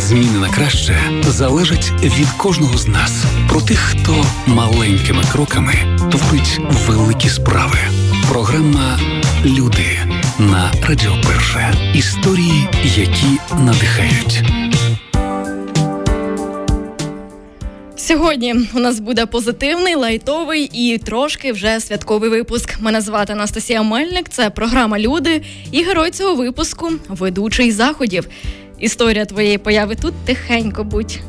Зміни на краще залежать від кожного з нас. Про тих, хто маленькими кроками творить великі справи. Програма Люди на Радіо Перше. Історії, які надихають. Сьогодні у нас буде позитивний, лайтовий і трошки вже святковий випуск. Мене звати Анастасія Мельник. Це програма Люди і герой цього випуску ведучий заходів. Історія твоєї появи тут тихенько будь.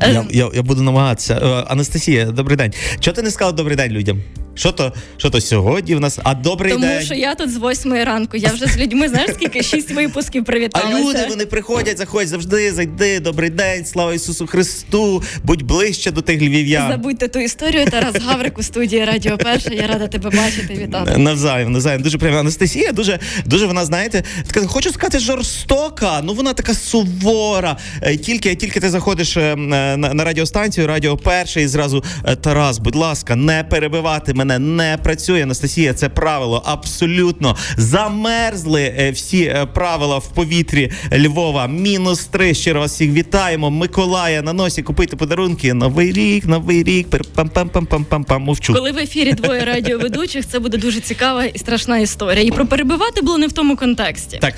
Я я, я буду намагатися. Е, Анастасія, добрий день. Чого ти не сказала добрий день людям? Що то що то сьогодні в нас? А добрий Тому день. Тому що я тут з восьмої ранку. Я вже з людьми знаєш скільки шість випусків привіталася. А люди вони приходять, заходять завжди. Зайди, добрий день, слава Ісусу Христу. Будь ближче до тих львів'ян. Забудьте ту історію. Тарас Гаврик у студії Радіо Перша. Я рада тебе бачити. Вітати. Навзаєм, навзаєм. Дуже приємно. Анастасія. Дуже дуже вона знаєте, така хочу сказати жорстока. Ну вона така сувора. Е, тільки тільки ти заходиш е, на, на радіостанцію, радіо перше, і зразу е, Тарас, будь ласка, не перебивати мене мене не працює. Анастасія, це правило абсолютно замерзли е, всі е, правила в повітрі Львова. Мінус три. Щиро вас всіх вітаємо. Миколая на носі купити подарунки. Новий рік, новий рік. пам пам пам пам пам пам Мовчу. Коли в ефірі двоє радіоведучих, це буде дуже цікава і страшна історія. І про перебивати було не в тому контексті. Так.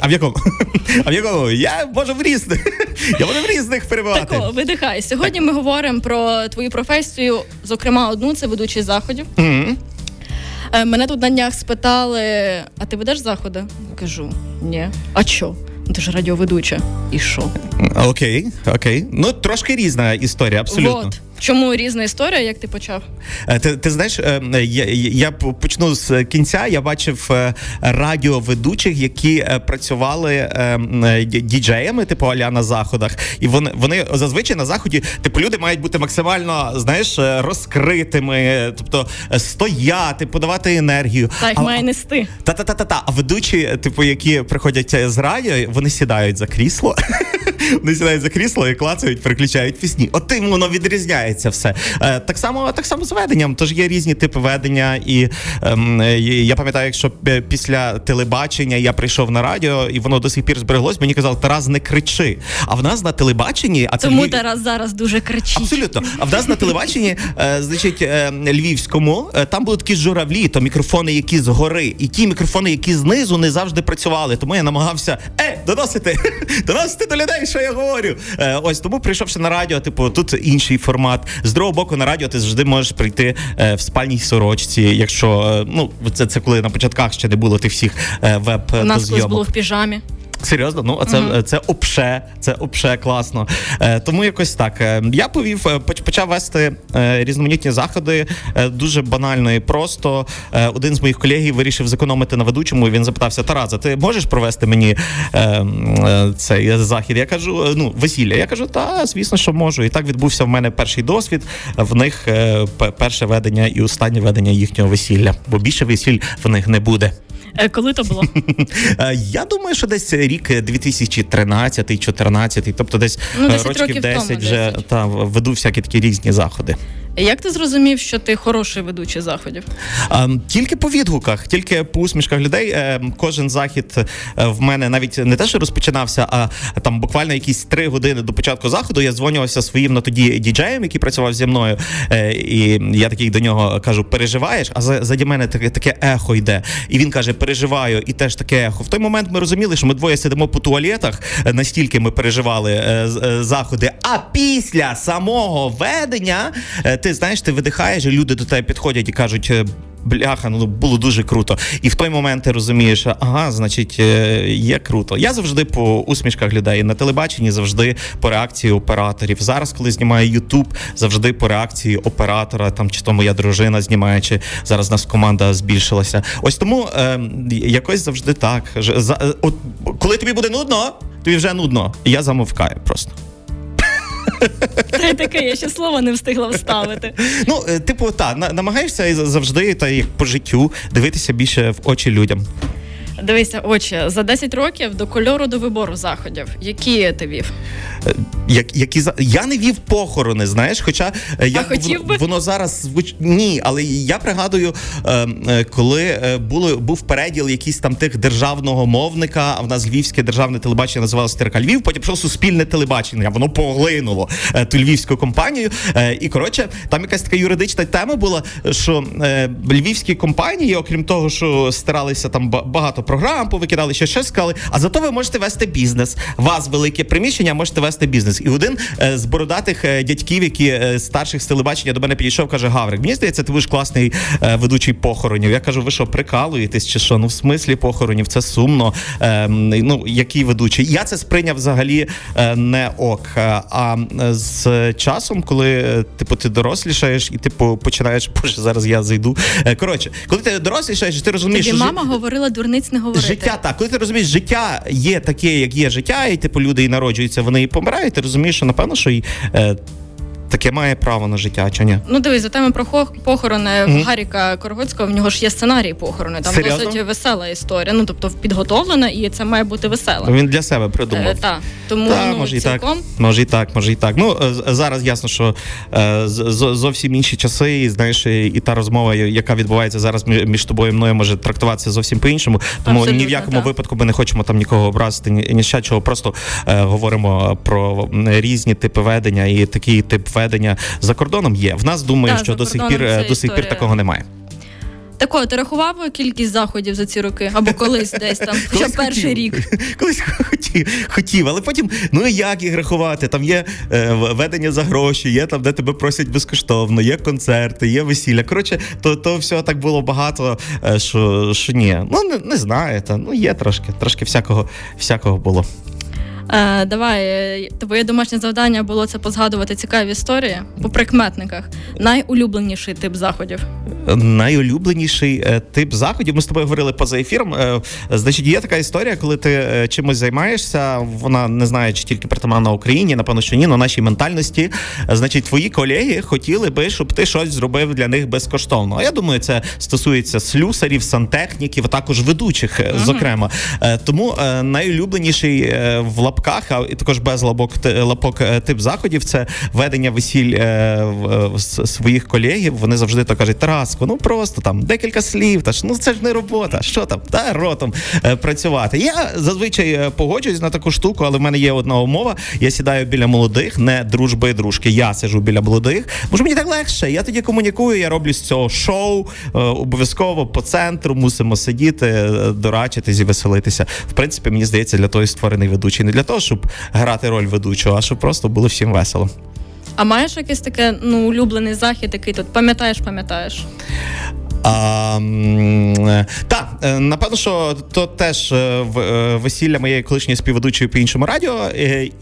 А в якому? А в якому? Я можу в різних. Я можу в різних перебувати. Тако, видихай. Сьогодні ми говоримо про твою професію, зокрема, одну це ведучий заходів. Mm-hmm. Мене тут на днях спитали: а ти ведеш заходи? Кажу, ні. А що? Ну, ти ж радіоведуча. І що? Окей, окей. Ну трошки різна історія, абсолютно. Вот. Чому різна історія, як ти почав? Е, ти ти знаєш, е, я я почну з кінця. Я бачив е, радіоведучих, які працювали діджеями, типу аля на заходах, і вони вони зазвичай на заході, типу, люди мають бути максимально знаєш, розкритими, тобто стояти, подавати енергію. Так, має нести. Та та та та та. А ведучі, типу, які приходять з радіо, вони сідають за крісло. Вони сідають за крісло і клацають, переключають пісні. От тим воно відрізняється все. Е, так само так само з веденням. Тож є різні типи ведення, і ем, я пам'ятаю, якщо після телебачення я прийшов на радіо, і воно до сих пір збереглось, мені казали, Тарас, не кричи. А в нас на телебаченні, а це тому Львів... Тарас зараз дуже кричить. Абсолютно. А в нас на телебаченні, е, значить, е, львівському, е, там були такі журавлі, то мікрофони, які згори, і ті мікрофони, які знизу, не завжди працювали. Тому я намагався е, доносити, доносити до людей, що я говорю. Е, ось тому прийшовши на радіо, типу, тут інший формат. З другого боку, на радіо ти завжди можеш прийти е, в спальній сорочці. Якщо е, ну це це коли на початках ще не було тих всіх веб У нас колись було в піжамі. Серйозно, ну це uh-huh. це обше, це обше класно. Е, Тому якось так. Е, я повів, е, почав вести е, різноманітні заходи е, дуже банально і просто. Е, один з моїх колегів вирішив зекономити на ведучому. і Він запитався: Тараза, ти можеш провести мені цей захід? Я кажу, ну весілля. Я кажу, та звісно, що можу. І так відбувся в мене перший досвід. В них перше ведення і останнє ведення їхнього весілля, бо більше весіль в них не буде. Е, коли то було? Е, я думаю, що десь рік 2013-14, тобто десь ну, 10 років 10 тому, вже 10. Та, веду всякі такі різні заходи. Як ти зрозумів, що ти хороший ведучий заходів? А, тільки по відгуках, тільки по усмішках людей. Е, кожен захід е, в мене навіть не те, що розпочинався, а там буквально якісь три години до початку заходу я дзвонювався своїм на тоді діджеєм, який працював зі мною. Е, і я такий до нього кажу: переживаєш? А заді мене таке таке ехо йде. І він каже: переживаю, і теж таке ехо. В той момент ми розуміли, що ми двоє сидимо по туалетах, настільки ми переживали заходи. А після самого ведення ти ти знаєш, ти видихаєш, і люди до тебе підходять і кажуть. «Е, бляха, ну було дуже круто. І в той момент ти розумієш, ага, значить, е, є круто. Я завжди по усмішках людей на телебаченні, завжди по реакції операторів. Зараз, коли знімаю Ютуб, завжди по реакції оператора, там чи то моя дружина знімає, чи зараз нас команда збільшилася. Ось тому е, якось завжди так. За, е, от, Коли тобі буде нудно, тобі вже нудно. Я замовкаю просто. Та таке, я ще слова не встигла вставити. Ну, е, типу, так, намагаєшся завжди, та як по життю, дивитися більше в очі людям. Дивися, очі, за 10 років до кольору до вибору заходів. Які ти вів? Як, які за я не вів похорони, знаєш, хоча я хотів воно, воно зараз звуч... Ні, але я пригадую, коли було був переділ якийсь там тих державного мовника. А в нас львівське державне телебачення називалося ТРК Львів. Потім прийшло суспільне телебачення. Воно поглинуло ту львівську компанію. І коротше, там якась така юридична тема була, що львівські компанії, окрім того, що старалися там багато програм, повикидали ще щось сказали. А зато ви можете вести бізнес. Вас велике приміщення, можете вести бізнес. І один з бородатих дядьків, які старших з телебачення до мене підійшов, каже: Гаврик, мені здається, ти будеш класний ведучий похоронів. Я кажу, ви що прикалуєтесь, чи що? Ну в смислі похоронів, це сумно. Ем, ну який ведучий? Я це сприйняв взагалі не ок. А з часом, коли типу ти дорослішаєш і типу починаєш, боже, зараз я зайду. Коротше, коли ти дорослішаєш, ти розумієш, Тобі що мама жи... говорила дурниць не говорити. Життя так, коли ти розумієш, життя є таке, як є життя, і типу люди і народжуються, вони і помирають. Ти розумієш, що напевно, що і е, таке має право на життя, чи ні? Ну дивись, за теми про похорони mm-hmm. Гаріка Коргоцького в нього ж є сценарій похорони. Там Серйозно? досить весела історія. Ну тобто підготовлена, і це має бути весело. Він для себе придумав. Е, так, тому Та, ну, може цілком... і так, може і так, може і так. Ну е, зараз ясно, що е, зовсім інші часи, і знаєш, і та розмова, яка відбувається зараз між тобою і мною, може трактуватися зовсім по іншому. Тому Абсолютно, ні в якому так. випадку ми не хочемо там нікого образити, ні, ні ще чого. Просто е, говоримо про різні типи ведення і такий тип ведення за кордоном є. В нас думаю, Так, що до сих пір до сих пір такого немає. Тако, ти рахував кількість заходів за ці роки? Або колись десь там, хоча Колись перший хотів. рік. Колись хотів, хотів, але потім, ну як їх рахувати? Там є е, ведення за гроші, є там, де тебе просять безкоштовно, є концерти, є весілля. Коротше, то то все так було багато, е, що що ні. Ну не, не знаєте. Ну є трошки, трошки всякого, всякого було. Е, давай, е, твоє домашнє завдання було це позгадувати цікаві історії по прикметниках. Найулюбленіший тип заходів. Найулюбленіший е, тип заходів. Ми з тобою говорили поза ефіром. Е, значить, є така історія, коли ти е, чимось займаєшся. Вона не знає, чи тільки притаманна Україні, напевно, що ні, на нашій ментальності. Значить, твої колеги хотіли би, щоб ти щось зробив для них безкоштовно. А я думаю, це стосується слюсарів, сантехніків, а також ведучих, е, зокрема. Тому найулюбленіший в лапках, а також без лапок, лапок тип заходів це ведення весіль своїх колегів. Вони завжди то кажуть, Тараско, ну просто там декілька слів, та ж ну це ж не робота. Що там? Та ротом е, працювати. Я зазвичай е, погоджуюсь на таку штуку, але в мене є одна умова. Я сідаю біля молодих, не дружби дружки. Я сижу біля молодих. Може мені так легше. Я тоді комунікую, я роблю з цього шоу. е, Обов'язково по центру мусимо сидіти, е, дорачитись і веселитися. В принципі, мені здається, для того і створений ведучий. Не для того, щоб грати роль ведучого, а щоб просто було всім весело. А маєш якийсь таке ну, улюблений захід, який тут пам'ятаєш, пам'ятаєш? А, та, е, напевно, що то теж е, е, весілля моєї колишньої співведучої по іншому радіо,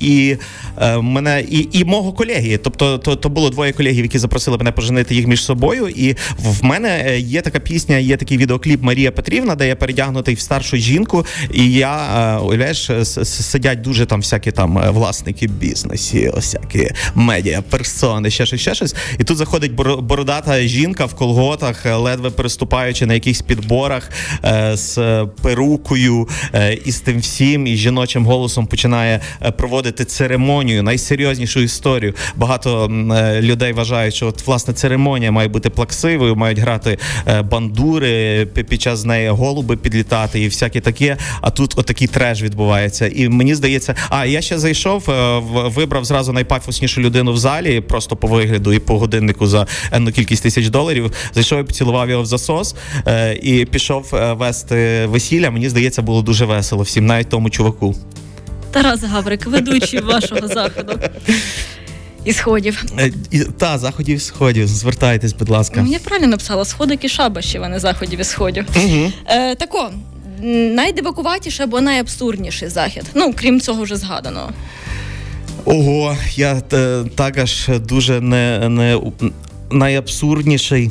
і е, мене і, і мого колеги. Тобто, то, то було двоє колегів, які запросили мене поженити їх між собою. І в мене є така пісня, є такий відеокліп Марія Петрівна, де я передягнутий в старшу жінку. І я уявляєш, сидять дуже там всякі там власники бізнесу, всякі медіа, персони, ще щось, ще щось. І тут заходить боро- бородата жінка в колготах, ледве переступаючи на якихось підборах е, з перукою е, і з тим всім, і жіночим голосом починає е, проводити церемонію, найсерйознішу історію. Багато людей вважають, що от власне церемонія має бути плаксивою, мають грати бандури пі- під час неї голуби підлітати і всяке таке. А тут отакий треш відбувається. І мені здається, а я ще зайшов, вибрав зразу найпафоснішу людину в залі, просто по вигляду і по годиннику за енну кількість тисяч доларів. Зайшов і поцілував його в засос е, і пішов е, вести весілля. Мені здається, було дуже весело всім, навіть тому чуваку. Тарас Гаврик, ведучий вашого заходу. І сходів. Е, і- Та заходів сходів. Звертайтесь, будь ласка. Мені правильно написала сходик і шабашів, а не заходів і сходів. Угу. Е, тако, м, найдивакуватіший або найабсурдніший захід. Ну, крім цього вже згаданого. Ого, я е, так дуже не, не найабсурдніший.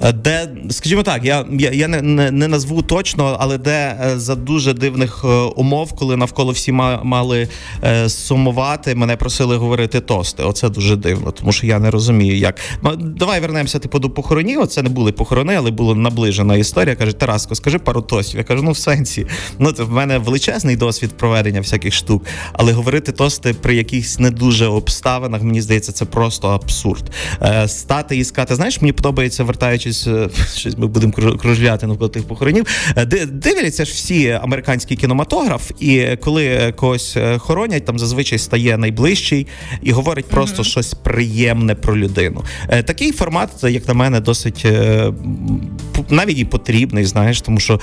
Е, де, скажімо так, я я, я не, не не, назву точно, але де е, за дуже дивних е, умов, коли навколо всі мали сумувати, мене просили говорити тости. Оце дуже дивно, тому що я не розумію, як. Ну, давай вернемося типу до похоронів. Це не були похорони, але була наближена історія. Каже, Тараско, скажи пару тостів. Я кажу, ну в сенсі. Ну, в мене величезний досвід проведення всяких штук, але говорити тости при якихось не дуже обставинах, мені здається, це просто абсурд. Стати і сказати, знаєш, мені подобається вертаючи щось е, щось ми будемо кружляти навколо тих похоронів. Е, дивляться ж всі американський кінематограф, і коли когось е, хоронять, там зазвичай стає найближчий і говорить просто mm-hmm. щось приємне про людину. Такий формат, як на мене, досить навіть і потрібний, знаєш, тому що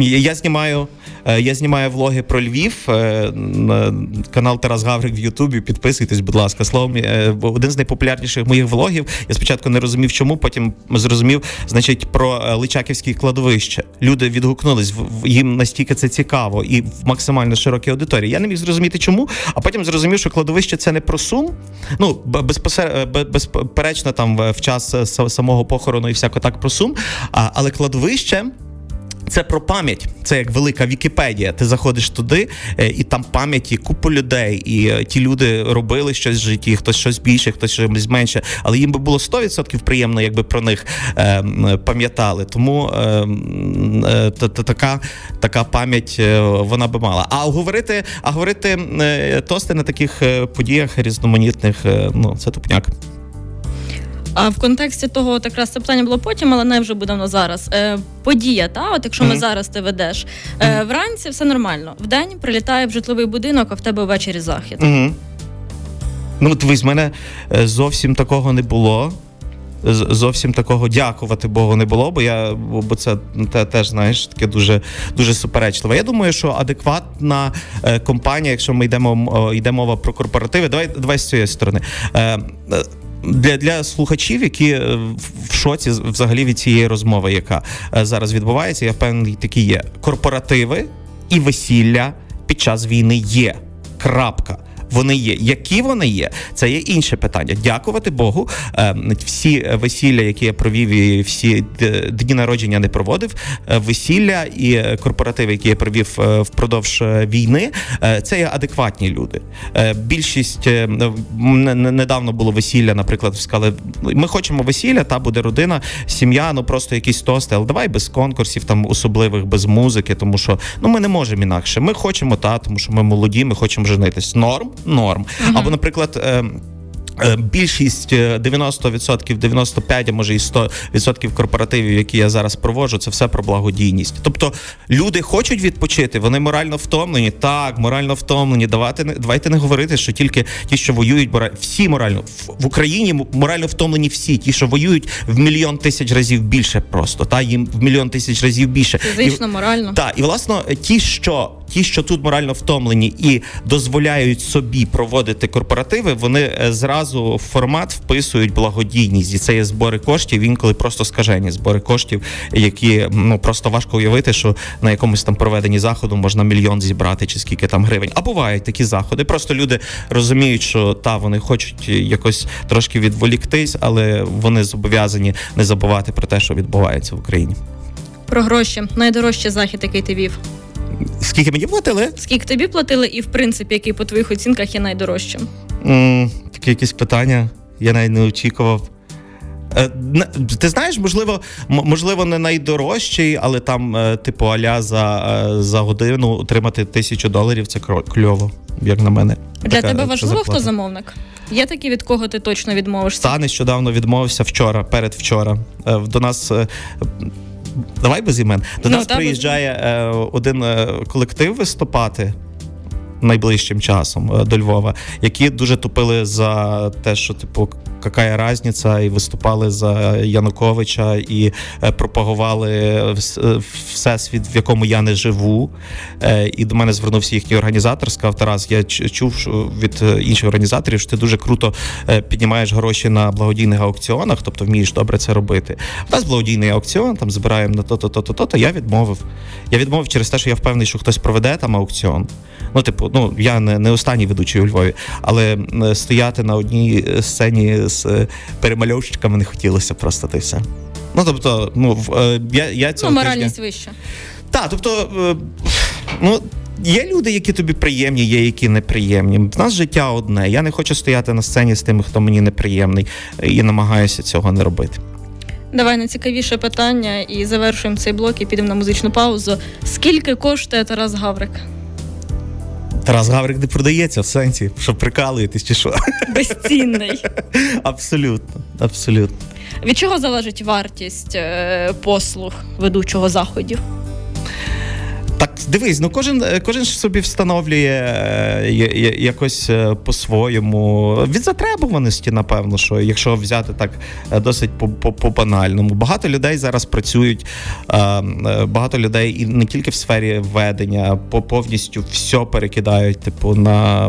я знімаю. Е, я знімаю влоги про Львів. Е, канал Тарас Гаврик в Ютубі. Підписуйтесь, будь ласка. Словом, е, один з найпопулярніших моїх влогів. Я спочатку не розумів, чому, потім зрозумів, значить, про Личаківське кладовище. Люди відгукнулись, їм настільки це цікаво і в максимально широкій аудиторії. Я не міг зрозуміти, чому, а потім зрозумів, що кладовище це не про сум. Ну безперечно, там в час самого похорону і всяко так про сум. Але кладовище. Це про пам'ять, це як велика Вікіпедія. Ти заходиш туди, е, і там пам'яті купу людей. І е, ті люди робили щось в житті, хтось щось більше, хтось щось менше. Але їм би було 100% приємно, якби про них е, пам'ятали. Тому така така пам'ять вона би мала. А говорити, а говорити тости на таких подіях різноманітних, ну це тупняк. А в контексті того, от якраз це питання було потім, але не вже будемо зараз. Е, Подія, та от якщо mm-hmm. ми зараз ти ведеш е, вранці, все нормально. Вдень прилітає в житловий будинок, а в тебе ввечері захід. Mm-hmm. Ну, от ви з мене е, зовсім такого не було. Зовсім такого дякувати Богу не було, бо я бо це те, теж знаєш таке дуже дуже суперечливе. Я думаю, що адекватна е, компанія, якщо ми йдемо йде мова про корпоративи, давай давай з цієї сторони. Для для слухачів, які е, в шоці взагалі від цієї розмови, яка е, зараз відбувається, я впевнений, такі є корпоративи і весілля під час війни є. Крапка вони є. Які вони є, це є інше питання. Дякувати Богу. Е, всі весілля, які я провів, і всі дні народження не проводив. Е, весілля і корпоративи, які я провів е, впродовж війни, це є адекватні люди. Більшість недавно було весілля, наприклад, сказали, ми хочемо весілля, та буде родина, сім'я, ну просто якісь тости, але давай без конкурсів, там особливих, без музики, тому що ну ми не можемо інакше. Ми хочемо та, тому що ми молоді, ми хочемо женитись. Норм норм. uh Або, наприклад. Ем, Е, більшість 90%, е, 95%, а може і 100% корпоративів, які я зараз проводжу, це все про благодійність. Тобто люди хочуть відпочити, вони морально втомлені. Так, морально втомлені. Давайте давайте не говорити, що тільки ті, що воюють, всі морально в Україні морально втомлені всі, ті, що воюють в мільйон тисяч разів більше, просто та їм в мільйон тисяч разів більше. Фізично, морально. Так, і власне ті, що ті, що тут морально втомлені і дозволяють собі проводити корпоративи, вони е, зразу в формат вписують благодійність, і це є збори коштів. Інколи просто скажені збори коштів, які ну просто важко уявити, що на якомусь там проведенні заходу можна мільйон зібрати чи скільки там гривень. А бувають такі заходи. Просто люди розуміють, що та вони хочуть якось трошки відволіктись, але вони зобов'язані не забувати про те, що відбувається в Україні. Про гроші найдорожчий захід, який ти вів. Скільки мені платили? Скільки тобі платили, і в принципі, який по твоїх оцінках є найдорожчим? Mm, такі якісь питання. Я навіть не очікував. Е, ти знаєш, можливо, можливо, не найдорожчий, але там, е, типу, аля за е, за годину отримати тисячу доларів це кльово, як на мене. Для така, тебе важливо, хто замовник? Є такі, від кого ти точно відмовишся? Та нещодавно відмовився вчора, передвчора. До нас. Давай без імен. До ну, нас та, приїжджає е, один колектив виступати найближчим часом е, до Львова, які дуже тупили за те, що типу яка різниця, і виступали за Януковича і е, пропагували е, всесвіт, в якому я не живу. І до мене звернувся їхній організатор. Сказав Тарас, я чув від інших організаторів, що ти дуже круто піднімаєш гроші на благодійних аукціонах, тобто вмієш добре це робити. У нас благодійний аукціон, там збираємо на то-то, то-то, то-то. Я відмовив. Я відмовив через те, що я впевнений, що хтось проведе там аукціон. Ну, типу, ну я не не останній ведучий у Львові, але стояти на одній сцені з перемальовщиками не хотілося просто та й все. Ну тобто, ну я я цього Ну, моральність тижня... вища. Так, тобто, ну. Є люди, які тобі приємні, є які неприємні. В нас життя одне. Я не хочу стояти на сцені з тими, хто мені неприємний, і намагаюся цього не робити. Давай найцікавіше питання і завершуємо цей блок і підемо на музичну паузу. Скільки коштує Тарас Гаврик? Тарас Гаврик не продається в сенсі, що прикалуєтесь чи що? Безцінний. Абсолютно, абсолютно. Від чого залежить вартість е, послуг ведучого заходів? Дивись, ну кожен кожен ж собі встановлює е, якось е, по-своєму від затребуваності, напевно, що якщо взяти так е, досить по банальному. Багато людей зараз працюють, багато людей і не тільки в сфері ведення, по повністю все перекидають, типу, на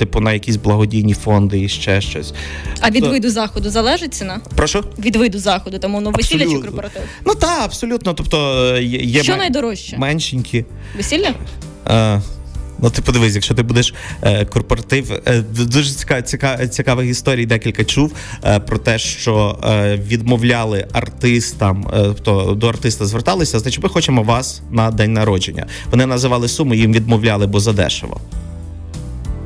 типу на якісь благодійні фонди і ще щось. А від То... виду заходу залежить ціна? Прошу? Від виду заходу, тому ну весілля чи корпоратив? Ну так, абсолютно. Тобто є що найдорожче? Меншенькі. Весілля? Е, Ну, ти подивись, якщо ти будеш е, корпоратив, е, дуже цікав, цікав, цікавих історій декілька чув е, про те, що е, відмовляли артистам, е, то до артиста зверталися, значить, ми хочемо вас на день народження. Вони називали суму, їм відмовляли, бо задешево.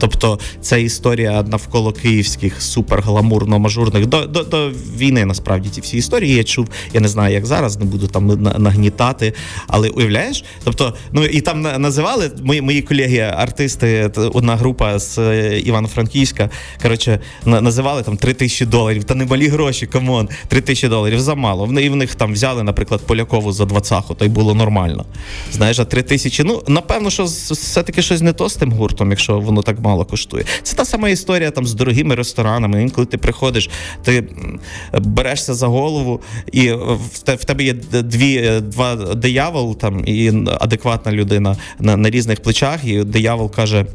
Тобто це історія навколо київських супергламурно-мажурних до до, до війни. Насправді ці всі історії я чув. Я не знаю, як зараз, не буду там нагнітати. Але уявляєш? Тобто, ну і там називали мої мої колеги, артисти, одна група з е, Івано-Франківська. Коротше, називали там 3 тисячі доларів. Та не малі гроші, come on, 3 тисячі доларів замало. І в них там взяли, наприклад, Полякову за двадцаху, то й було нормально. Знаєш, а 3 тисячі. Ну напевно, що все таки щось не то з тим гуртом, якщо воно так мало мало коштує. Це та сама історія там з дорогими ресторанами. Інколи ти приходиш, ти берешся за голову, і в тебе є дві два диявол там і адекватна людина на, на різних плечах. І диявол каже.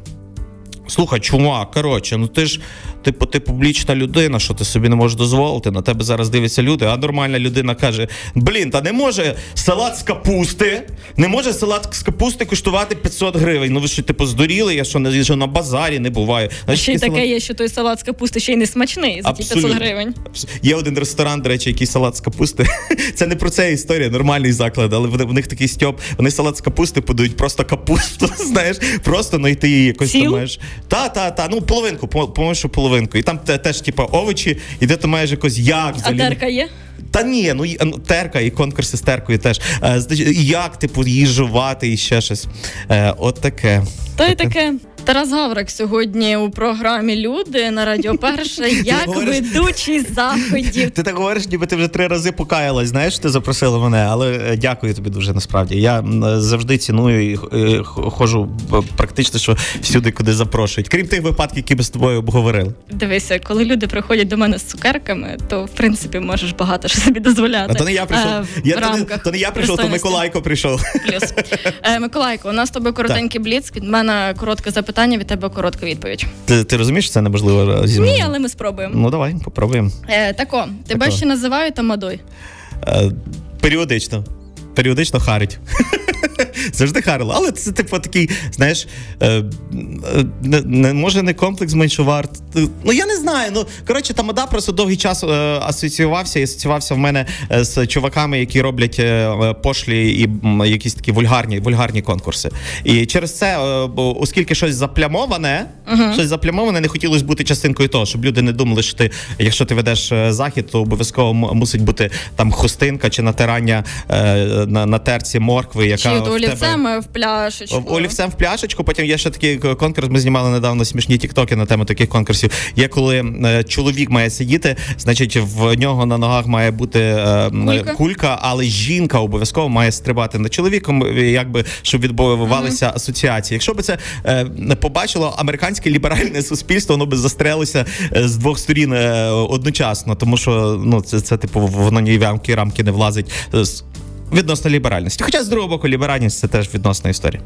Слухай, чувак, коротше, ну ти ж типу, ти публічна людина, що ти собі не можеш дозволити. На тебе зараз дивляться люди. А нормальна людина каже: Блін, та не може салат з капусти, не може салат з капусти коштувати 500 гривень. Ну ви що, типу, здуріли, я що не що на базарі не буваю. А ще й таке салат... є, що той салат з капусти ще й не смачний за ті 500 гривень. Є один ресторан, до речі, який салат з капусти. Це не про це історія, нормальний заклад, але в них такий стьоп. Вони салат з капусти подають просто капусту. Знаєш, просто знайти її якось там маєш. Та, та, та, ну половинку, по що половинку. І там теж, типу, овочі, і де ти маєш якось як взагалі. А терка є? Та ні, ну, ну терка і конкурси з теркою теж. Е, як типу її жувати і ще щось. Е, от таке. То й таке. Тарас Гаврик сьогодні у програмі Люди на Радіо Перше як ведучий заходів. Ти так говориш, ніби ти вже три рази покаялась. Знаєш, ти запросила мене, але е, дякую тобі дуже насправді. Я завжди ціную і е, ходжу практично що всюди, куди запрошують. Крім тих випадків, які ми з тобою обговорили. Дивися, коли люди приходять до мене з цукерками, то в принципі можеш багато що собі дозволяти. А то не я прийшов. А, я, то, не, то не я прийшов, то Миколайко прийшов. Плюс е, Миколайко, у нас з тобою коротенький бліц. Від мене коротке запитання запитання, від тебе коротка відповідь. Ти ти розумієш, це неможливо зі мною? Ні, але ми спробуємо. Ну давай, попробуємо. Е, Тако, тебе тако. ще називають Амадой? Е, Періодично. Періодично харить. завжди харило. Але це, типу, такий, знаєш, е, не, не може не комплекс меншоварт. Ну я не знаю. Ну коротше, тамада просто довгий час е, асоціювався і асоціювався в мене е, з чуваками, які роблять е, пошлі і якісь такі вульгарні вульгарні конкурси. І через це, е, оскільки щось заплямоване, uh-huh. щось заплямоване, не хотілося бути частинкою того, щоб люди не думали, що ти, якщо ти ведеш е, захід, то обов'язково мусить бути там хустинка чи натирання е, на на терці моркви, яка чи олівцем тебе... в пляшечку. Олівцем в пляшечку. Потім є ще такий конкурс. Ми знімали недавно смішні тіктоки на тему таких конкурсів. Є коли е, чоловік має сидіти, значить в нього на ногах має бути е, кулька, кулька але жінка обов'язково має стрибати над чоловіком, якби щоб відбувалися uh-huh. асоціації. Якщо би це е, побачило американське ліберальне суспільство, воно би застрелося е, з двох сторін е, одночасно, тому що ну це це типу воно ні в рамки рамки не влазить відносно ліберальності. Хоча з другого боку, ліберальність це теж відносна історія.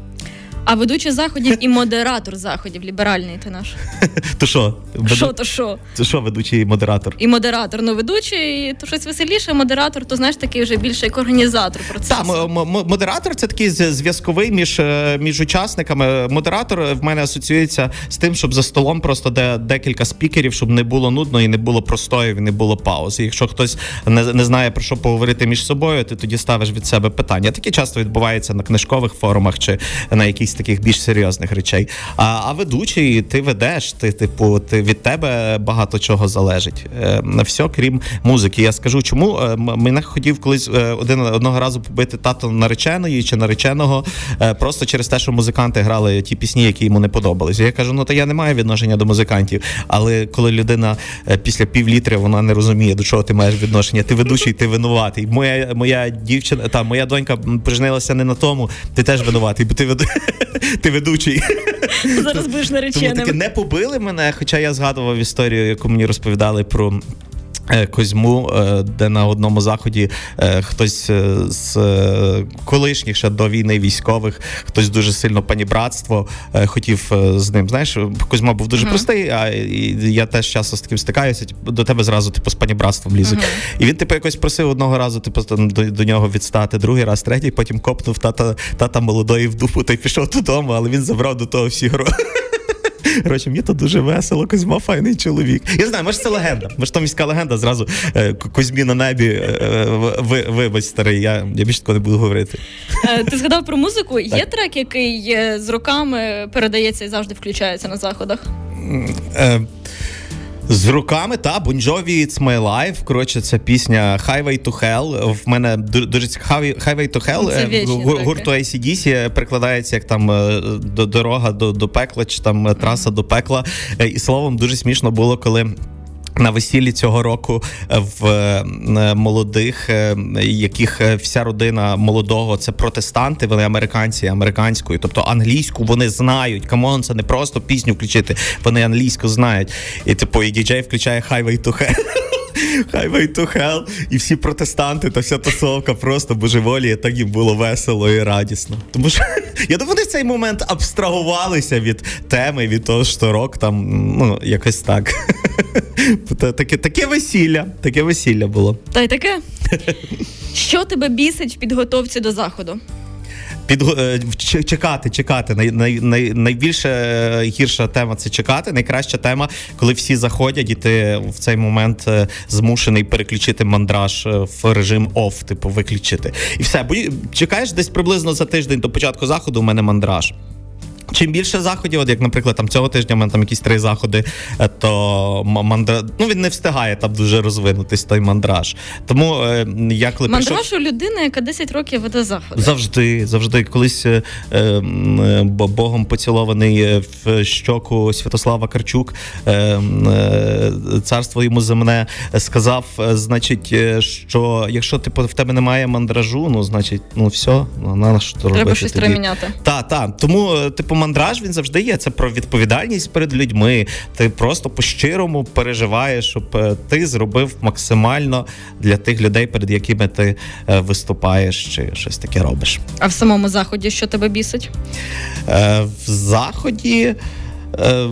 А ведучий заходів і модератор заходів, ліберальний ти наш. То що? Що то що? То що ведучий і модератор? І модератор, ну ведучий, то щось веселіше, модератор, то знаєш такий вже більше як організатор процесу. Так, модератор це такий зв'язковий між е, між учасниками. Модератор в мене асоціюється з тим, щоб за столом просто де декілька спікерів, щоб не було нудно і не було простоїв, і не було паузи. Якщо хтось не, не знає про що поговорити між собою, ти тоді ставиш від себе питання. Таке часто відбувається на книжкових форумах чи на якихось таких більш серйозних речей. А а ведучий, ти ведеш, ти типу, ти від тебе багато чого залежить. Е, все крім музики. Я скажу, чому е, мене хотів колись е, один одного разу побити тато нареченої чи нареченого, просто через те, що музиканти грали ті пісні, які йому не подобалися. Я кажу, ну то я не маю відношення до музикантів. Але коли людина після півлітри вона не розуміє, до чого ти маєш відношення, ти ведучий, ти винуватий. Моя моя дівчина, та моя донька поженилася не на тому, ти теж винуватий, бо ти веду ти ведучий. Зараз будеш нареченим. Тому таки не побили мене, хоча я згадував історію, яку мені розповідали про. Е, Козьму, е, де на одному заході е, хтось з колишніх ще до війни військових, хтось дуже сильно панібратство хотів з ним. Знаєш, Козьма був дуже uh-huh. простий, а я теж часто з таким стикаюся. Типу, до тебе зразу типу, з панібратством лізуть. Uh-huh. І він типу якось просив одного разу, типу, до, до нього відстати, другий раз, третій, потім копнув тата тата молодої в дупу та й пішов додому, але він забрав до того всі гроші. Коротше, мені то дуже весело, Кузьма файний чоловік. Я знаю, може це легенда. Може, то міська легенда зразу е, Кузьмі на небі. Е, ви, вибач, старий, я я більше такого не буду говорити. Е, ти згадав про музику. Є трек, який з роками передається і завжди включається на заходах? З руками та Бонжові It's My Life. Коротше, це пісня Highway to Hell. В мене дуже цікаві Highway to Hell це гурту ACDC перекладається як там е, до дорога до до пекла, чи там mm-hmm. траса до пекла. Е, і словом, дуже смішно було, коли. На весіллі цього року в е, молодих, яких вся родина молодого це протестанти, вони американці американською, тобто англійську вони знають. Come on, це не просто пісню включити, вони англійську знають. І типу, і діджей включає Highway to Hell. Highway to Hell, і всі протестанти та вся тусовка просто божеволіє, так їм було весело і радісно. Тому що я думаю, вони в цей момент абстрагувалися від теми, від того, що рок там ну якось так. Таке таке весілля, таке весілля було. Та й таке. Що тебе бісить в підготовці до заходу? Під е, чекати, чекати. Най, най, най, найбільше е, гірша тема це чекати. Найкраща тема, коли всі заходять, і ти в цей момент е, змушений переключити мандраж в режим оф, типу виключити. І все, бо чекаєш десь приблизно за тиждень до початку заходу. У мене мандраж. Чим більше заходів, от як, наприклад, там цього тижня в мене там якісь три заходи, е, то мандра... ну він не встигає там дуже розвинутись той мандраж. Тому е, я коли мандраж прийшов... у людини, яка 10 років веде заходи. Завжди, завжди. Колись е, е, Богом поцілований в щоку Святослава Карчук, е, е, царство йому земне, сказав, значить, що якщо типу, в тебе немає мандражу, ну значить, ну все, ну, на що робити. Треба щось тоді. міняти. Так, так. Тому, типу типу, мандраж він завжди є. Це про відповідальність перед людьми. Ти просто по-щирому переживаєш, щоб е, ти зробив максимально для тих людей, перед якими ти е, виступаєш, чи щось таке робиш. А в самому заході що тебе бісить? Е, в заході. Е,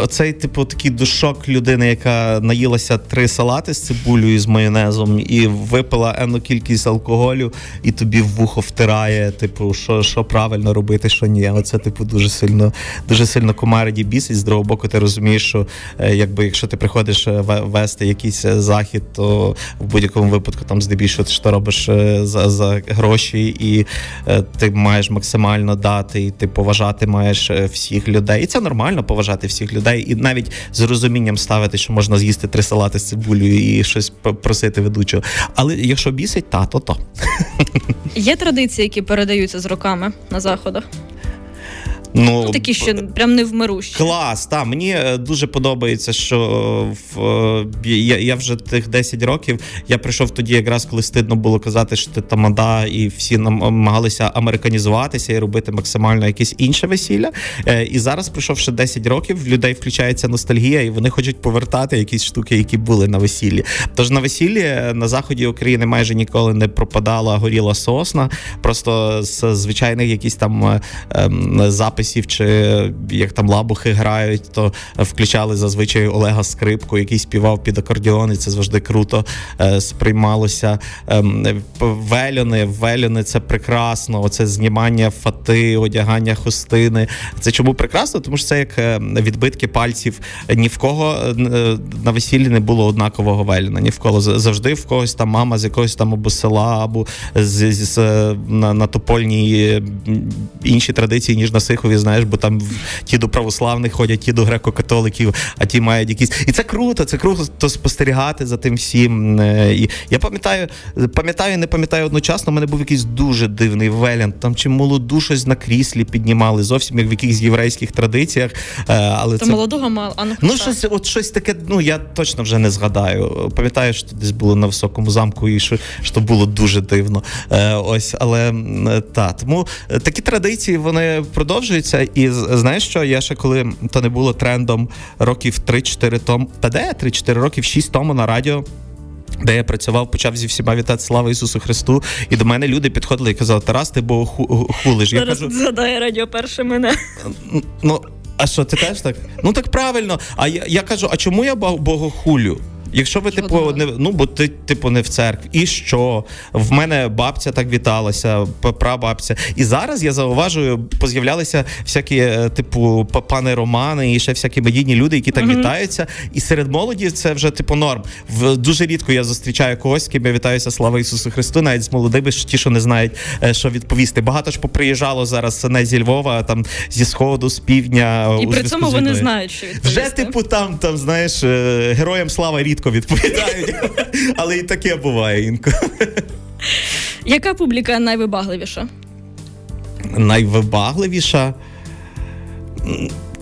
оцей типу такий душок людини, яка наїлася три салати з цибулею з майонезом і випила енну кількість алкоголю, і тобі в вухо втирає, типу, що що правильно робити, що ні. Оце, типу, дуже сильно дуже сильно комариді бісить. З другого боку, ти розумієш, що е, якби якщо ти приходиш е, вести якийсь захід, то в будь-якому випадку там здебільшого ти що робиш за за гроші, і ти маєш максимально дати, і ти поважати маєш всіх людей. І це нормально поважати всіх людей і навіть з розумінням ставити, що можна з'їсти три салати з цибулею і щось просити ведучого. Але якщо бісить, та то то. Є традиції, які передаються з роками на заходах. Ну, ну такі, що прям не вмирущі. Клас, так. Мені е, дуже подобається, що в я я вже тих 10 років я прийшов тоді, якраз коли стидно було казати, що ти тамада, і всі намагалися американізуватися і робити максимально якесь інше весілля. Е, і зараз, пройшовши 10 років, в людей включається ностальгія, і вони хочуть повертати якісь штуки, які були на весіллі. Тож на весіллі е, на заході України майже ніколи не пропадала горіла сосна, просто з звичайних якісь там ем, записів, чи як там лабухи грають, то включали зазвичай Олега Скрипку, який співав під акордіон, і це завжди круто е, сприймалося. Ем, вельони, вельони це прекрасно. Оце знімання фати, одягання хустини. Це чому прекрасно? Тому що це як е, відбитки пальців. Ні в кого е, на весіллі не було однакового вельона. Ні в кого завжди в когось там мама з якогось там або села, або з, з, з на, на топольній інші традиції, ніж на Сихові, знаєш, бо там ті до православних ходять, ті до греко-католиків, а ті мають якісь. І це круто, це круто спостерігати за тим всім. Е, і Я пам'ятаю, пам'ятаю, не пам'ятаю одночасно. У мене був якийсь дуже дивний велянд. Там чи молоду щось на кріслі піднімали, зовсім як в якихось єврейських традиціях. Е, але То це... молодого мало. А ну, ну щось, от щось таке. Ну я точно вже не згадаю. Пам'ятаю, що десь було на високому замку, і що що було дуже дивно. Е, Ось, але та тому такі традиції вони продовжуються. І знаєш що? Я ще коли то не було трендом років 3-4 тому, та де 3-4 років, 6 тому на радіо. Де я працював, почав зі всіма вітати слава Ісусу Христу, і до мене люди підходили і казали, Тарас, ти бо хулиш. Я кажу, згадає радіо перше мене. Ну, а що, ти теж так? Ну так правильно. А я я кажу, а чому я богохулю? Якщо ви, типу, не ну бо ти, типу, не в церкві, і що? В мене бабця так віталася, прабабця. І зараз я зауважую, поз'являлися всякі, е, типу, пани Романи і ще всякі медійні люди, які так uh-huh. вітаються. І серед молоді це вже типу норм. В дуже рідко я зустрічаю когось, з ким я вітаюся, слава Ісусу Христу, навіть з молодими, ті, що не знають, е, що відповісти. Багато ж поприїжджало зараз не зі Львова, там зі сходу, з півдня. І при цьому вони знають, що відповісти. Вже типу там, там знаєш, е, героям слава рідко рідко відповідають, але і таке буває інколи. Яка публіка найвибагливіша? Найвибагливіша?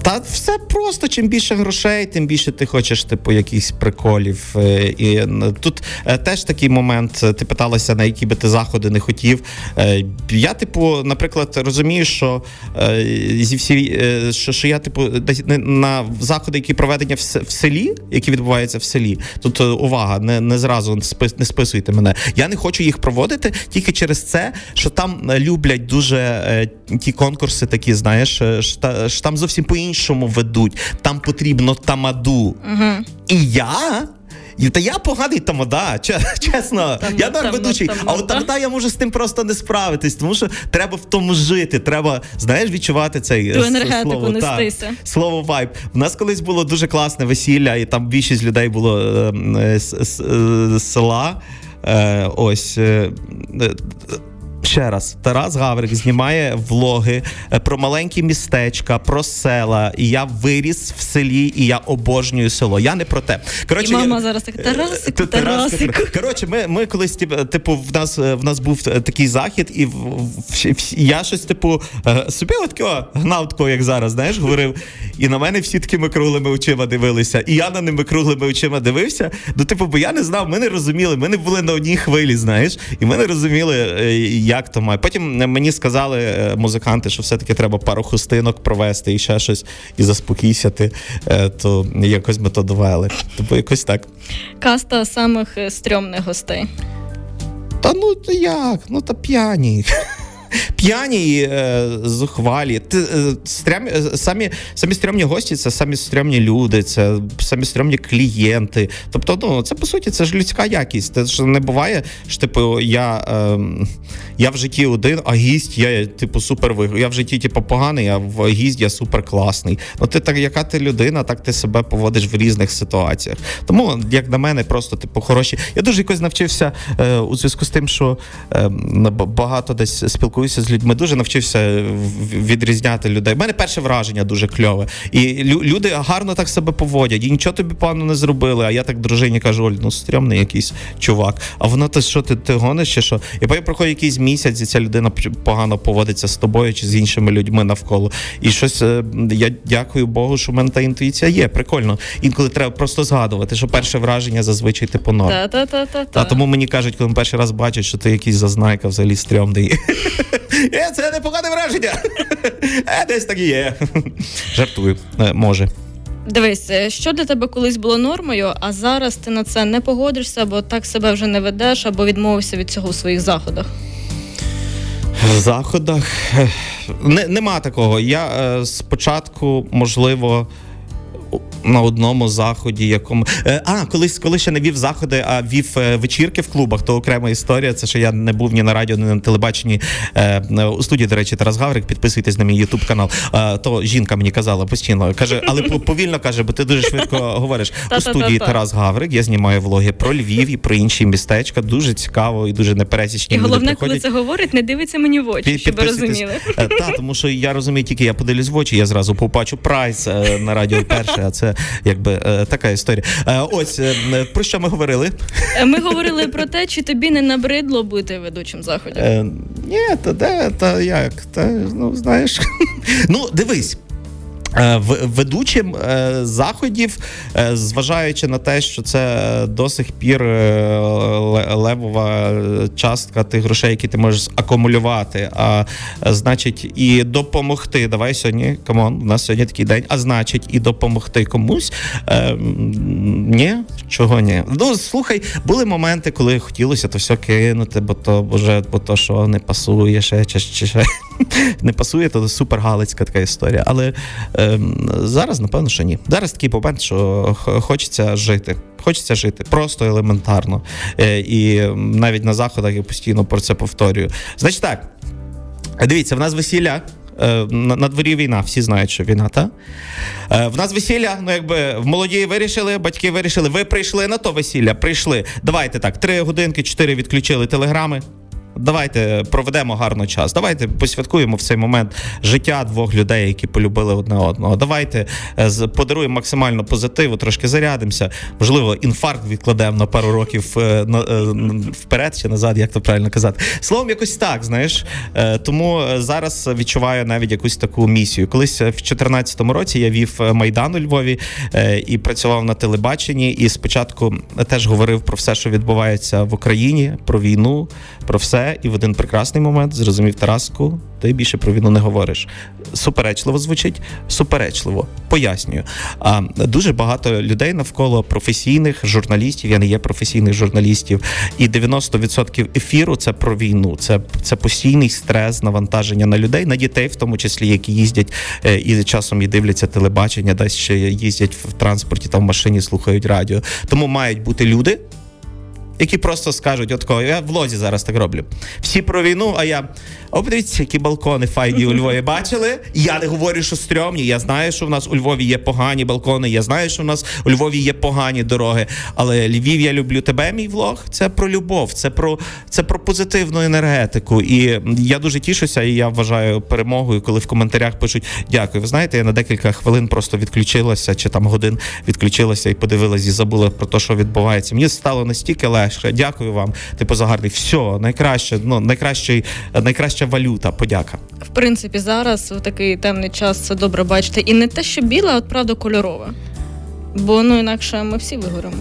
Та все просто чим більше грошей, тим більше ти хочеш, типу, якихось приколів. Е, і тут е, теж такий момент. Ти питалася, на які би ти заходи не хотів. Е, я, типу, наприклад, розумію, що зі всі, що, що я, типу, на заходи, які проведені в селі, які відбуваються в селі. Тут увага, не не зразу не списуйте мене. Я не хочу їх проводити тільки через це, що там люблять дуже ті конкурси, такі, знаєш, що там зовсім по іншому іншому ведуть. Там потрібно тамаду. Угу. І я. Та я поганий тамада, чесно, там, я нар ведучий, там, а от тамада я можу з тим просто не справитись, тому що треба в тому жити. Треба, знаєш, відчувати цей Ту енергетику слово, нестися. Так, слово вайб. У нас колись було дуже класне весілля, і там більшість людей було е, з, села. Е, ось. Е, Ще раз, Тарас Гаврик знімає влоги е, про маленькі містечка, про села. І я виріс в селі, і я обожнюю село. Я не про те. Коротше, і мама я... зараз так Тарасику, е, Тарасику. Коротше, ми ми колись типу, в нас в нас був такий захід, і в, в, в, я щось, типу, е, собі от такого гнав такого, як зараз, знаєш, говорив. І на мене всі такими круглими очима дивилися. І я на ними круглими очима дивився. Ну, типу, бо я не знав, ми не розуміли. Ми не були на одній хвилі, знаєш, і ми не розуміли, як то має. Потім мені сказали е, музиканти, що все-таки треба пару хустинок провести і ще щось, і заспокійся ти, е, то якось ми то довели. Тобто якось так. Каста самих е, стрьомних гостей. Та ну то як? Ну та п'яні п'яні е, зухвалі. Ти, е, стрям, е, самі самі стрьомні гості це самі стрьомні люди, це самі стрьомні клієнти. Тобто, ну це по суті це ж людська якість. Це ж не буває, що типу я е, я в житті один, а гість я типу супер. Я в житті, типу, поганий, а в гість я супер класний. Ну ти так, яка ти людина, так ти себе поводиш в різних ситуаціях. Тому, як на мене, просто типу хороші. Я дуже якось навчився е, у зв'язку з тим, що е, багато десь спілкуюся спілкуюся з людьми, дуже навчився відрізняти людей. У мене перше враження дуже кльове. І люди гарно так себе поводять, і нічого тобі пану не зробили. А я так дружині кажу, Оль, ну стрьомний якийсь чувак. А вона то що ти ти гониш чи що? І потім проходить якийсь місяць, і ця людина погано поводиться з тобою чи з іншими людьми навколо. І щось е, я дякую Богу, що в мене та інтуїція є. Прикольно. Інколи треба просто згадувати, що перше враження зазвичай типу норм. Та-та-та-та-та. А тому мені кажуть, коли перший раз бачать, що ти якийсь зазнайка взагалі стрьомний. Е, Це непогане враження. Е, Десь так і є. Жартую, е, може. Дивись, е, що для тебе колись було нормою, а зараз ти на це не погодишся, або так себе вже не ведеш, або відмовишся від цього у своїх заходах. В заходах не, нема такого. Я е, спочатку, можливо на одному заході, якому е, а колись, коли ще не вів заходи, а вів е, вечірки в клубах, то окрема історія. Це що я не був ні на радіо, ні на телебаченні е, у студії. До речі, Тарас Гаврик. Підписуйтесь на мій ютуб канал. То жінка мені казала постійно, каже, але повільно каже, бо ти дуже швидко говориш. У студії Тарас Гаврик. Я знімаю влоги про Львів і про інші містечка. Дуже цікаво і дуже непересічні. І головне, коли це говорить, не дивиться мені в очі, щоб ви розуміли. Так, тому що я розумію, тільки я подивлюсь в очі, я зразу побачу прайс на радіо перше, а це якби е, така історія. Е, ось е, про що ми говорили? Ми говорили про те, чи тобі не набридло бути ведучим заходів? Ні, та де та як? Та ну знаєш, ну дивись. Е, ведучим е, заходів, е, зважаючи на те, що це до сих пір левова частка тих грошей, які ти можеш акумулювати, а значить, і допомогти. Давай сьогодні, come on, у нас сьогодні такий день, а значить, і допомогти комусь. Ні, чого ні. Ну слухай, були моменти, коли хотілося то все кинути, бо то боже, бо то що не пасує ще чи ще не пасує, то супер галицька така історія. Але Ем, зараз, напевно, що ні. Зараз такий момент, що хочеться жити. Хочеться жити просто елементарно. Е, і навіть на заходах я постійно про це повторюю. Значить так, дивіться, в нас весілля. Е, на дворі війна, всі знають, що війна, та? Е, в нас весілля, ну якби в молоді вирішили, батьки вирішили, ви прийшли на то весілля, прийшли. Давайте так, три годинки, чотири відключили телеграми. Давайте проведемо гарно час. Давайте посвяткуємо в цей момент життя двох людей, які полюбили одне одного. Давайте е, подаруємо максимально позитиву, трошки зарядимося. Можливо, інфаркт відкладемо на пару років е, е, вперед чи назад, як то правильно казати. Словом, якось так, знаєш. Тому зараз відчуваю навіть якусь таку місію. Колись в 2014 році я вів майдан у Львові і працював на телебаченні. І спочатку теж говорив про все, що відбувається в Україні, про війну, про все і в один прекрасний момент зрозумів Тараску, ти більше про війну не говориш. Суперечливо звучить, суперечливо, пояснюю. А дуже багато людей навколо професійних журналістів. Я не є професійних журналістів, і 90% ефіру це про війну. Це це постійний стрес, навантаження на людей, на дітей, в тому числі, які їздять е, і часом і дивляться телебачення, десь ще їздять в транспорті, там в машині слухають радіо. Тому мають бути люди які просто скажуть, от кого, я в лозі зараз так роблю. Всі про війну, а я. О, подивіться, які балкони файні у Львові бачили. Я не говорю, що стрьомні. Я знаю, що в нас у Львові є погані балкони. Я знаю, що в нас у Львові є погані дороги. Але Львів, я люблю тебе, мій влог. Це про любов, це про це про позитивну енергетику. І я дуже тішуся, і я вважаю перемогою, коли в коментарях пишуть дякую. Ви знаєте, я на декілька хвилин просто відключилася, чи там годин відключилася і подивилася і забула про те, що відбувається. Мені стало настільки легше легше. Дякую вам. Типу загарний. Все, найкраще, ну найкращий, найкраща валюта. Подяка. В принципі, зараз в такий темний час це добре бачити. І не те, що біле, а от правда кольорове. Бо ну інакше ми всі вигоримо.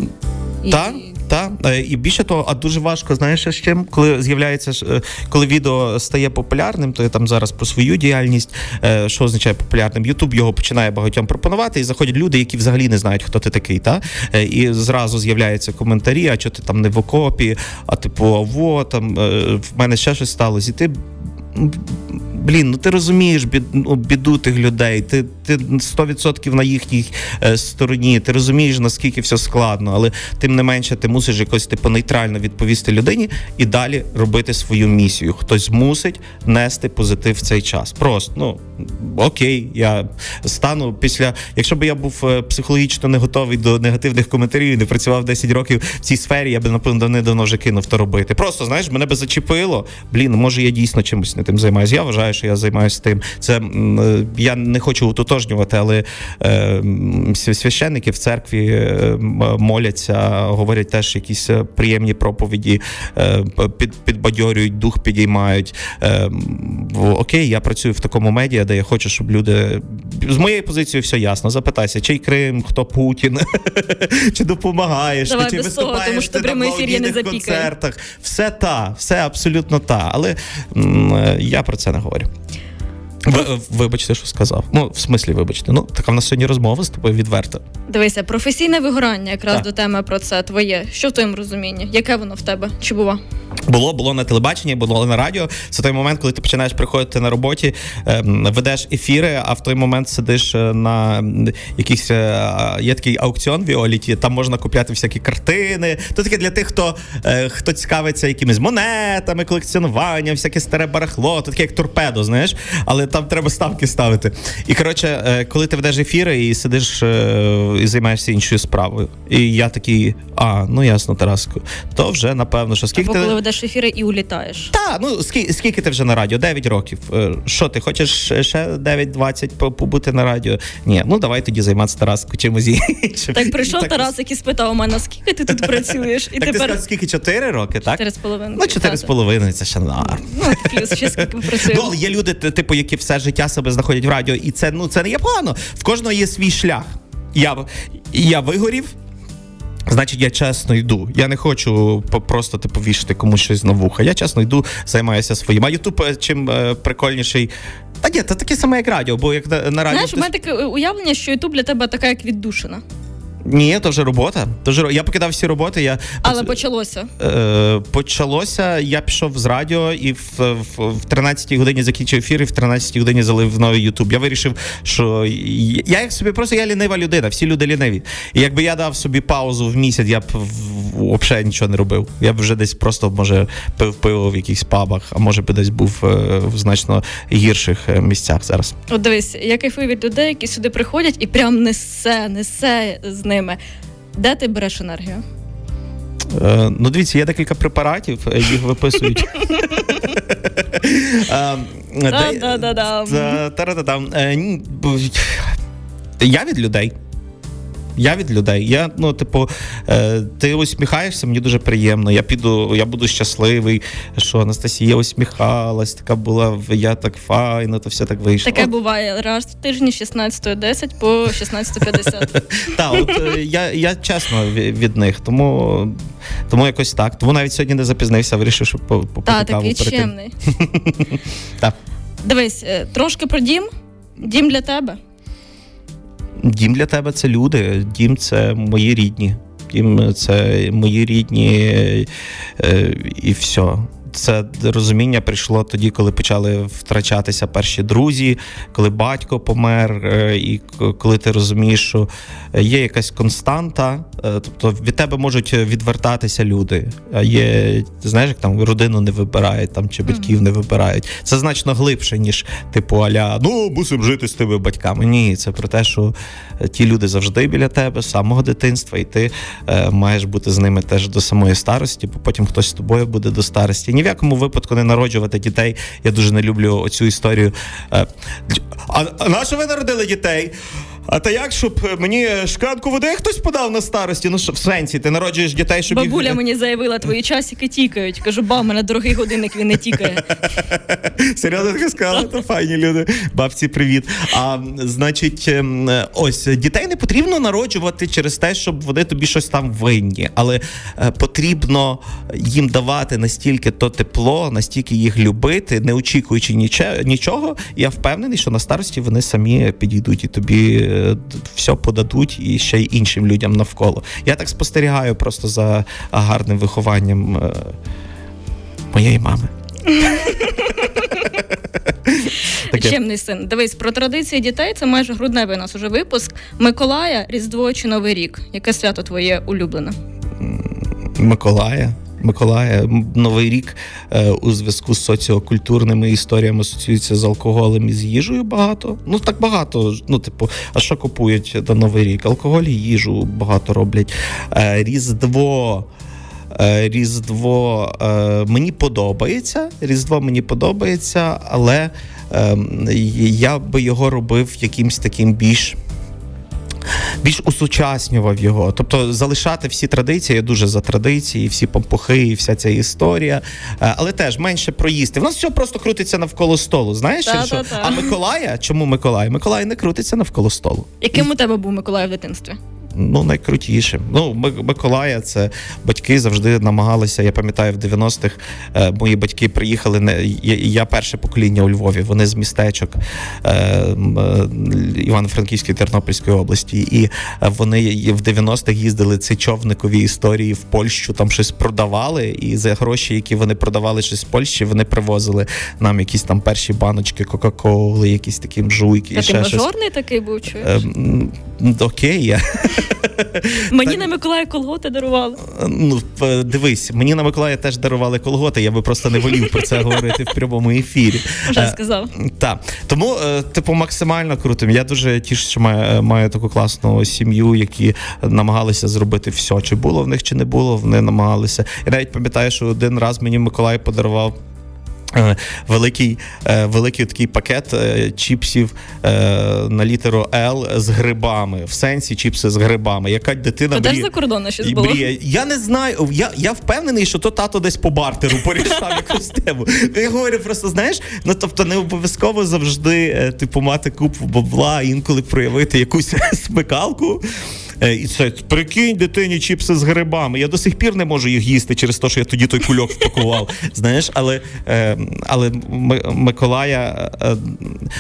Так? Та е, і більше того, а дуже важко, знаєш, з чим, коли з'являється е, коли відео стає популярним, то я там зараз про свою діяльність, е, що означає популярним. Ютуб його починає багатьом пропонувати, і заходять люди, які взагалі не знають, хто ти такий. Та і зразу з'являються коментарі, а що ти там не в окопі, а типу, аво, там в мене ще щось сталося. І ти блін, ну ти розумієш бід, ну, біду тих людей, ти ти 100% на їхній е, стороні, ти розумієш, наскільки все складно, але тим не менше ти мусиш якось типу нейтрально відповісти людині і далі робити свою місію. Хтось мусить нести позитив в цей час. Просто ну окей, я стану після, якщо б я був е, психологічно не готовий до негативних коментарів і не працював 10 років в цій сфері, я би напевно давно вже кинув то робити. Просто знаєш, мене би зачепило. Блін, може я дійсно чимось не тим займаюся. Я вважаю, що я займаюся тим. Це е, я не хочу утотожнювати, але е, священники в церкві е, моляться, говорять теж якісь е, приємні проповіді, е, під, підбадьорюють, дух підіймають. Е, окей, я працюю в такому медіа, де я хочу, щоб люди з моєї позиції все ясно. Запитайся, чий Крим, хто Путін, чи допомагаєш, Давай чи без того, виступаєш тому що ти прямий на ефір я не запікаю. концертах. Все та, все абсолютно та. Але м, е, я про це не говорю. Ви, вибачте, що сказав. Ну, в смислі, вибачте. Ну, така в нас сьогодні розмова з тобою відверта. Дивися, професійне вигорання, якраз Так. до теми про це твоє. Що в твоєму розумінні? Яке воно в тебе? Чи бува? Було, було на телебаченні, було на радіо. Це той момент, коли ти починаєш приходити на роботі, ем, ведеш ефіри, а в той момент сидиш е, на м, якийсь е, є такий аукціон Віоліті, там можна купляти всякі картини. То таке для тих, хто, е, хто цікавиться якимись монетами, колекціонуванням, всяке старе барахло, то таке як торпедо, знаєш, але там треба ставки ставити. І коротше, коли ти ведеш ефіри і сидиш і займаєшся іншою справою. І я такий, а, ну ясно, Тараско, то вже напевно, що скільки ти. Коли ефіри і улітаєш. Та, ну скільки, скільки ти вже на радіо? 9 років. Е, Що ти хочеш ще 9-20 побути на радіо? Ні, ну давай тоді займатися Тараско чимось іншим. Так прийшов Так, Тарас, який спитав у мене, скільки ти тут працюєш, і Так ти сказав, скільки 4 роки, так? чотири з половиною. Ну, 4 з половиною, це ще норм. Ну, плюс ще скільки ми Ну, є люди, типу, які все життя себе знаходять в радіо, і це ну це не є погано. В кожного є свій шлях. Я, я вигорів. Значить, я чесно йду. Я не хочу просто типу вішати комусь щось на вуха. Я чесно йду, займаюся своїм. А Ютуб е, чим е, прикольніший. Та ні, це таке саме, як радіо, бо як на, радіо. Знаєш, у мене таке уявлення, що Ютуб для тебе така, як віддушина. Ні, то вже робота. То вже... Я покидав всі роботи. Я Але почалося. Е, почалося. Я пішов з радіо і в, в, в 13-й годині закінчив ефір, і в 13-й годині залив новий Ютуб. Я вирішив, що я як собі просто я лінива людина, всі люди ліниві. І якби я дав собі паузу в місяць, я б взагалі нічого не робив. Я б вже десь просто може пив пиво в якихось пабах, а може би десь був е, в значно гірших е, місцях зараз. От дивись, я кайфую від людей, які сюди приходять і прям несе, несе з ними. Де ти береш енергію? Е, ну, дивіться, є декілька препаратів, е, їх виписують. Я від людей. Я від людей. Я, ну, типу, е, ти усміхаєшся, мені дуже приємно. Я піду, я буду щасливий, що Анастасія усміхалась, така була, я так файно, то все так вийшло. Таке буває раз в тижні 16.10 по 16.50. Так, от е, я, я чесно від них, тому, тому якось так. Тому навіть сьогодні не запізнився, вирішив, що по- попити Та, такий чемний. Дивись, е, трошки про дім. Дім для тебе. Дім для тебе це люди, дім це мої рідні. Дім це мої рідні е, і все. Це розуміння прийшло тоді, коли почали втрачатися перші друзі, коли батько помер, е, і коли ти розумієш, що є якась константа, е, тобто від тебе можуть відвертатися люди. А є, знаєш, як там родину не вибирають там чи батьків не вибирають. Це значно глибше, ніж типу аля, ну мусимо жити з тими батьками. Ні, це про те, що ті люди завжди біля тебе з самого дитинства, і ти е, маєш бути з ними теж до самої старості, бо потім хтось з тобою буде до старості. В якому випадку не народжувати дітей. Я дуже не люблю оцю історію. Е, а, а на що ви народили дітей? А та як, щоб мені шклянку води хтось подав на старості? Ну що в сенсі, ти народжуєш дітей, щоб їх- Бабуля мені заявила, твої часики тікають. Кажу, ба, у мене дорогий годинник, він не тікає. Серйозно таке сказала, то файні люди. Бабці, привіт. А значить, ем, ось дітей не потрібно народжувати через те, щоб вони тобі щось там винні, але е, потрібно їм давати настільки то тепло, настільки їх любити, не очікуючи нічого. Я впевнений, що на старості вони самі підійдуть і тобі е, все подадуть і ще й іншим людям навколо. Я так спостерігаю просто за гарним вихованням е, моєї мами. Чемний син. Дивись, про традиції дітей це майже грудневий у нас уже випуск. Миколая, Різдво чи Новий рік. Яке свято твоє улюблене? Миколая. Миколая, Новий рік е, у зв'язку з соціокультурними історіями асоціюється з алкоголем і з їжею багато. Ну так багато. Ну, типу, а що купують на Новий рік? Алкоголь і їжу багато роблять. Е, Різдво. Е, Різдво мені подобається. Різдво мені подобається, але е, я би його робив якимсь таким більш більш усучаснював його. Тобто залишати всі традиції, я дуже за традиції, всі помпухи, і вся ця історія. Е, але теж менше проїсти. В нас все просто крутиться навколо столу. Знаєш, Та, що? та, та. а Миколая? Чому Миколай? Миколай не крутиться навколо столу. Яким у тебе був Миколай в дитинстві? Ну, найкрутішим. Ну, Ми- Миколая, це батьки завжди намагалися. Я пам'ятаю, в 90-х е, мої батьки приїхали. Не я, я перше покоління у Львові. Вони з містечок е, е, Івано-Франківської Тернопільської області. І вони в 90-х їздили ці човникові історії в Польщу, там щось продавали. І за гроші, які вони продавали щось в Польщі, вони привозили нам якісь там перші баночки Кока-Коли, якісь такі мжуйки. і Та ти ще щось. такий був, чуєш? Е, м, Окей, я Мені на Миколая колготи дарували. Ну, дивись, мені на Миколая теж дарували колготи, я би просто не волів про це говорити в прямому ефірі. Вже Е, сказав. Так. Тому, е, типу, максимально круто. Я дуже тішу, що маю, маю таку класну сім'ю, які намагалися зробити все. Чи було в них, чи не було, вони намагалися. Я навіть пам'ятаю, що один раз мені Миколай подарував. Е, Великий, е, великий такий пакет е, чіпсів на літеру Л з грибами. В сенсі чіпси з грибами. Яка дитина То мріє- за кордоном щось було. мріє. Я не знаю. Я, я впевнений, що то тато десь по бартеру порішав якусь тему. Я говорю, просто знаєш, ну тобто не обов'язково завжди, типу, мати купу бабла, інколи проявити якусь смикалку. Е, І це прикинь дитині чіпси з грибами. Я до сих пір не можу їх їсти через те, що я тоді той кульок впакував. Знаєш, але, е, але Ми- Миколая. е,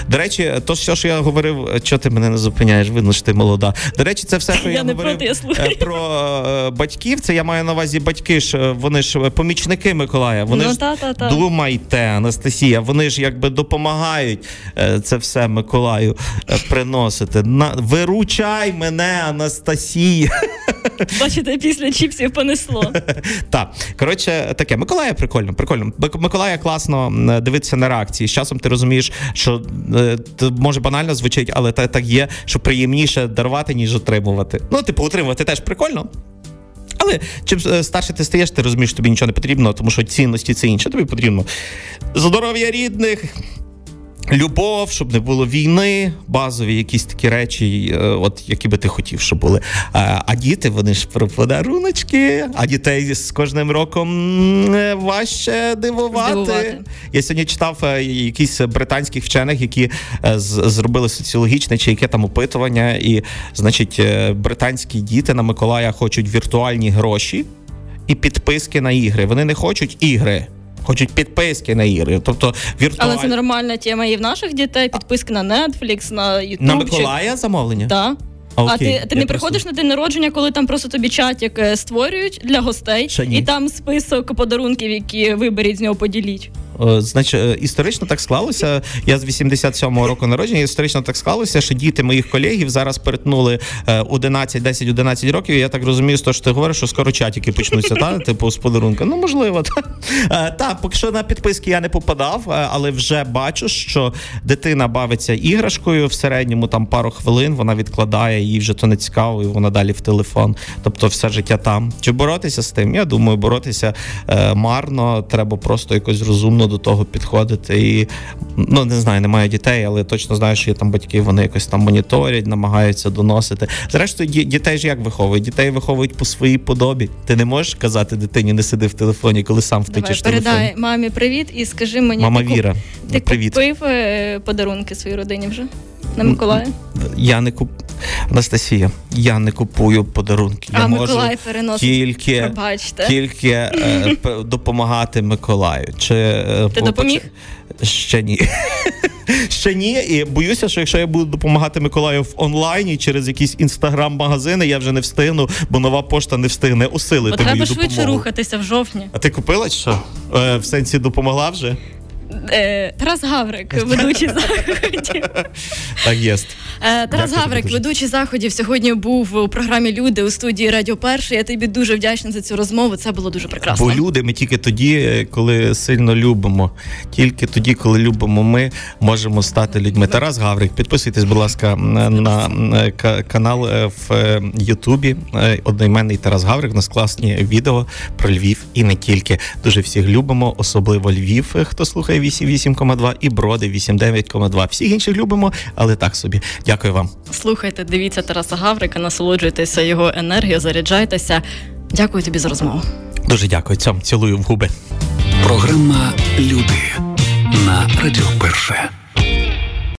До речі, то що я говорив, що ти мене не зупиняєш, видно, що ти молода. До речі, це все, що я, Я не говорив проти, я про батьків. Це я маю на увазі батьки ж вони ж помічники Миколая. Вони Ну, ж та-та-та. думайте, Анастасія. Вони ж якби допомагають це все Миколаю приносити. На виручай мене, Анастасія. Бачите, після чіпсів понесло. Так, коротше, таке Миколая прикольно, прикольно. Миколая класно дивитися на реакції. З часом ти розумієш, що е, може банально звучить, але так є, що приємніше дарувати, ніж отримувати. Ну, типу, отримувати теж прикольно. Але чим е, старше ти стаєш, ти розумієш, що тобі нічого не потрібно, тому що цінності це інше. Тобі потрібно здоров'я рідних. Любов, щоб не було війни, базові якісь такі речі, е, от які би ти хотів, щоб були. А, а діти, вони ж про подаруночки, а дітей з кожним роком е, важче дивувати. Здивувати. Я сьогодні читав е, якісь британських вчених, які е, зробили соціологічне чи яке там опитування, і значить, е, британські діти на Миколая хочуть віртуальні гроші і підписки на ігри. Вони не хочуть ігри. Хочуть підписки на ігри, тобто віртуаль... Але це нормальна тема і в наших дітей. Підписки на Netflix, на YouTube. На Миколая замовлення? Так. А, А окей, ти, ти не не просто- приходиш на день народження, коли там просто тобі чатик е, створюють для гостей, і там список подарунків, які виберіть з нього поділіть. Е, Значить, е, історично так склалося. Я з 87-го року народження. Історично так склалося, що діти моїх колегів зараз перетнули е, 11, 10, 11 років. і Я так розумію, з того, що ти говориш, що скоро чатики почнуться, та типу з подарунка. Ну можливо, та Е, та поки що на підписки я не попадав, але вже бачу, що дитина бавиться іграшкою в середньому там пару хвилин. Вона відкладає їй вже то не цікаво, і вона далі в телефон. Тобто, все життя там. Чи боротися з тим? Я думаю, боротися марно. Треба просто якось розумно до того підходити. І ну не знаю, немає дітей, але точно знаю, що є там батьки, вони якось там моніторять, намагаються доносити. Зрештою, дітей ж як виховують? Дітей виховують по своїй подобі. Ти не можеш казати дитині, не сиди в телефоні, коли сам втечеш телефон. передай мамі привіт і скажи мені, Мама ти, Віра, ти привіт. купив е, подарунки своїй родині вже на Миколая? Я не куп... Анастасія, я не купую подарунки. Я а можу Миколай переносить. тільки, Пробачте. тільки е, допомагати Миколаю. Чи, е, Ти по- допоміг? Ще ні. Ще ні, і боюся, що якщо я буду допомагати Миколаю в онлайні через якісь інстаграм-магазини, я вже не встигну, бо нова пошта не встигне усилити Бо мою треба швидше допомогу. рухатися в жовтні. А ти купила чи що? Е, в сенсі допомогла вже? Е, Тарас Гаврик, ведучий заходів. Так є. Е, Тарас Дякую Гаврик, дуже. ведучий заходів, сьогодні був у програмі Люди у студії Радіо Перше. Я тобі дуже вдячна за цю розмову. Це було дуже прекрасно. Бо люди ми тільки тоді, коли сильно любимо. Тільки тоді, коли любимо, ми можемо стати людьми. Тарас Гаврик, підписуйтесь, будь ласка, на, на канал е, в е, Ютубі. Е, Одноіменний Тарас Гаврик. У нас класні відео про Львів і не тільки. Дуже всіх любимо, особливо Львів, е, хто слухає 88,2 і Броди 89,2. Всіх інших любимо, але так собі. Дякую вам. Слухайте, дивіться Тараса Гаврика, насолоджуйтеся його енергією, заряджайтеся. Дякую тобі за розмову. Дуже дякую. Цьому цілую в губи. Програма Люди на Радіо Перше.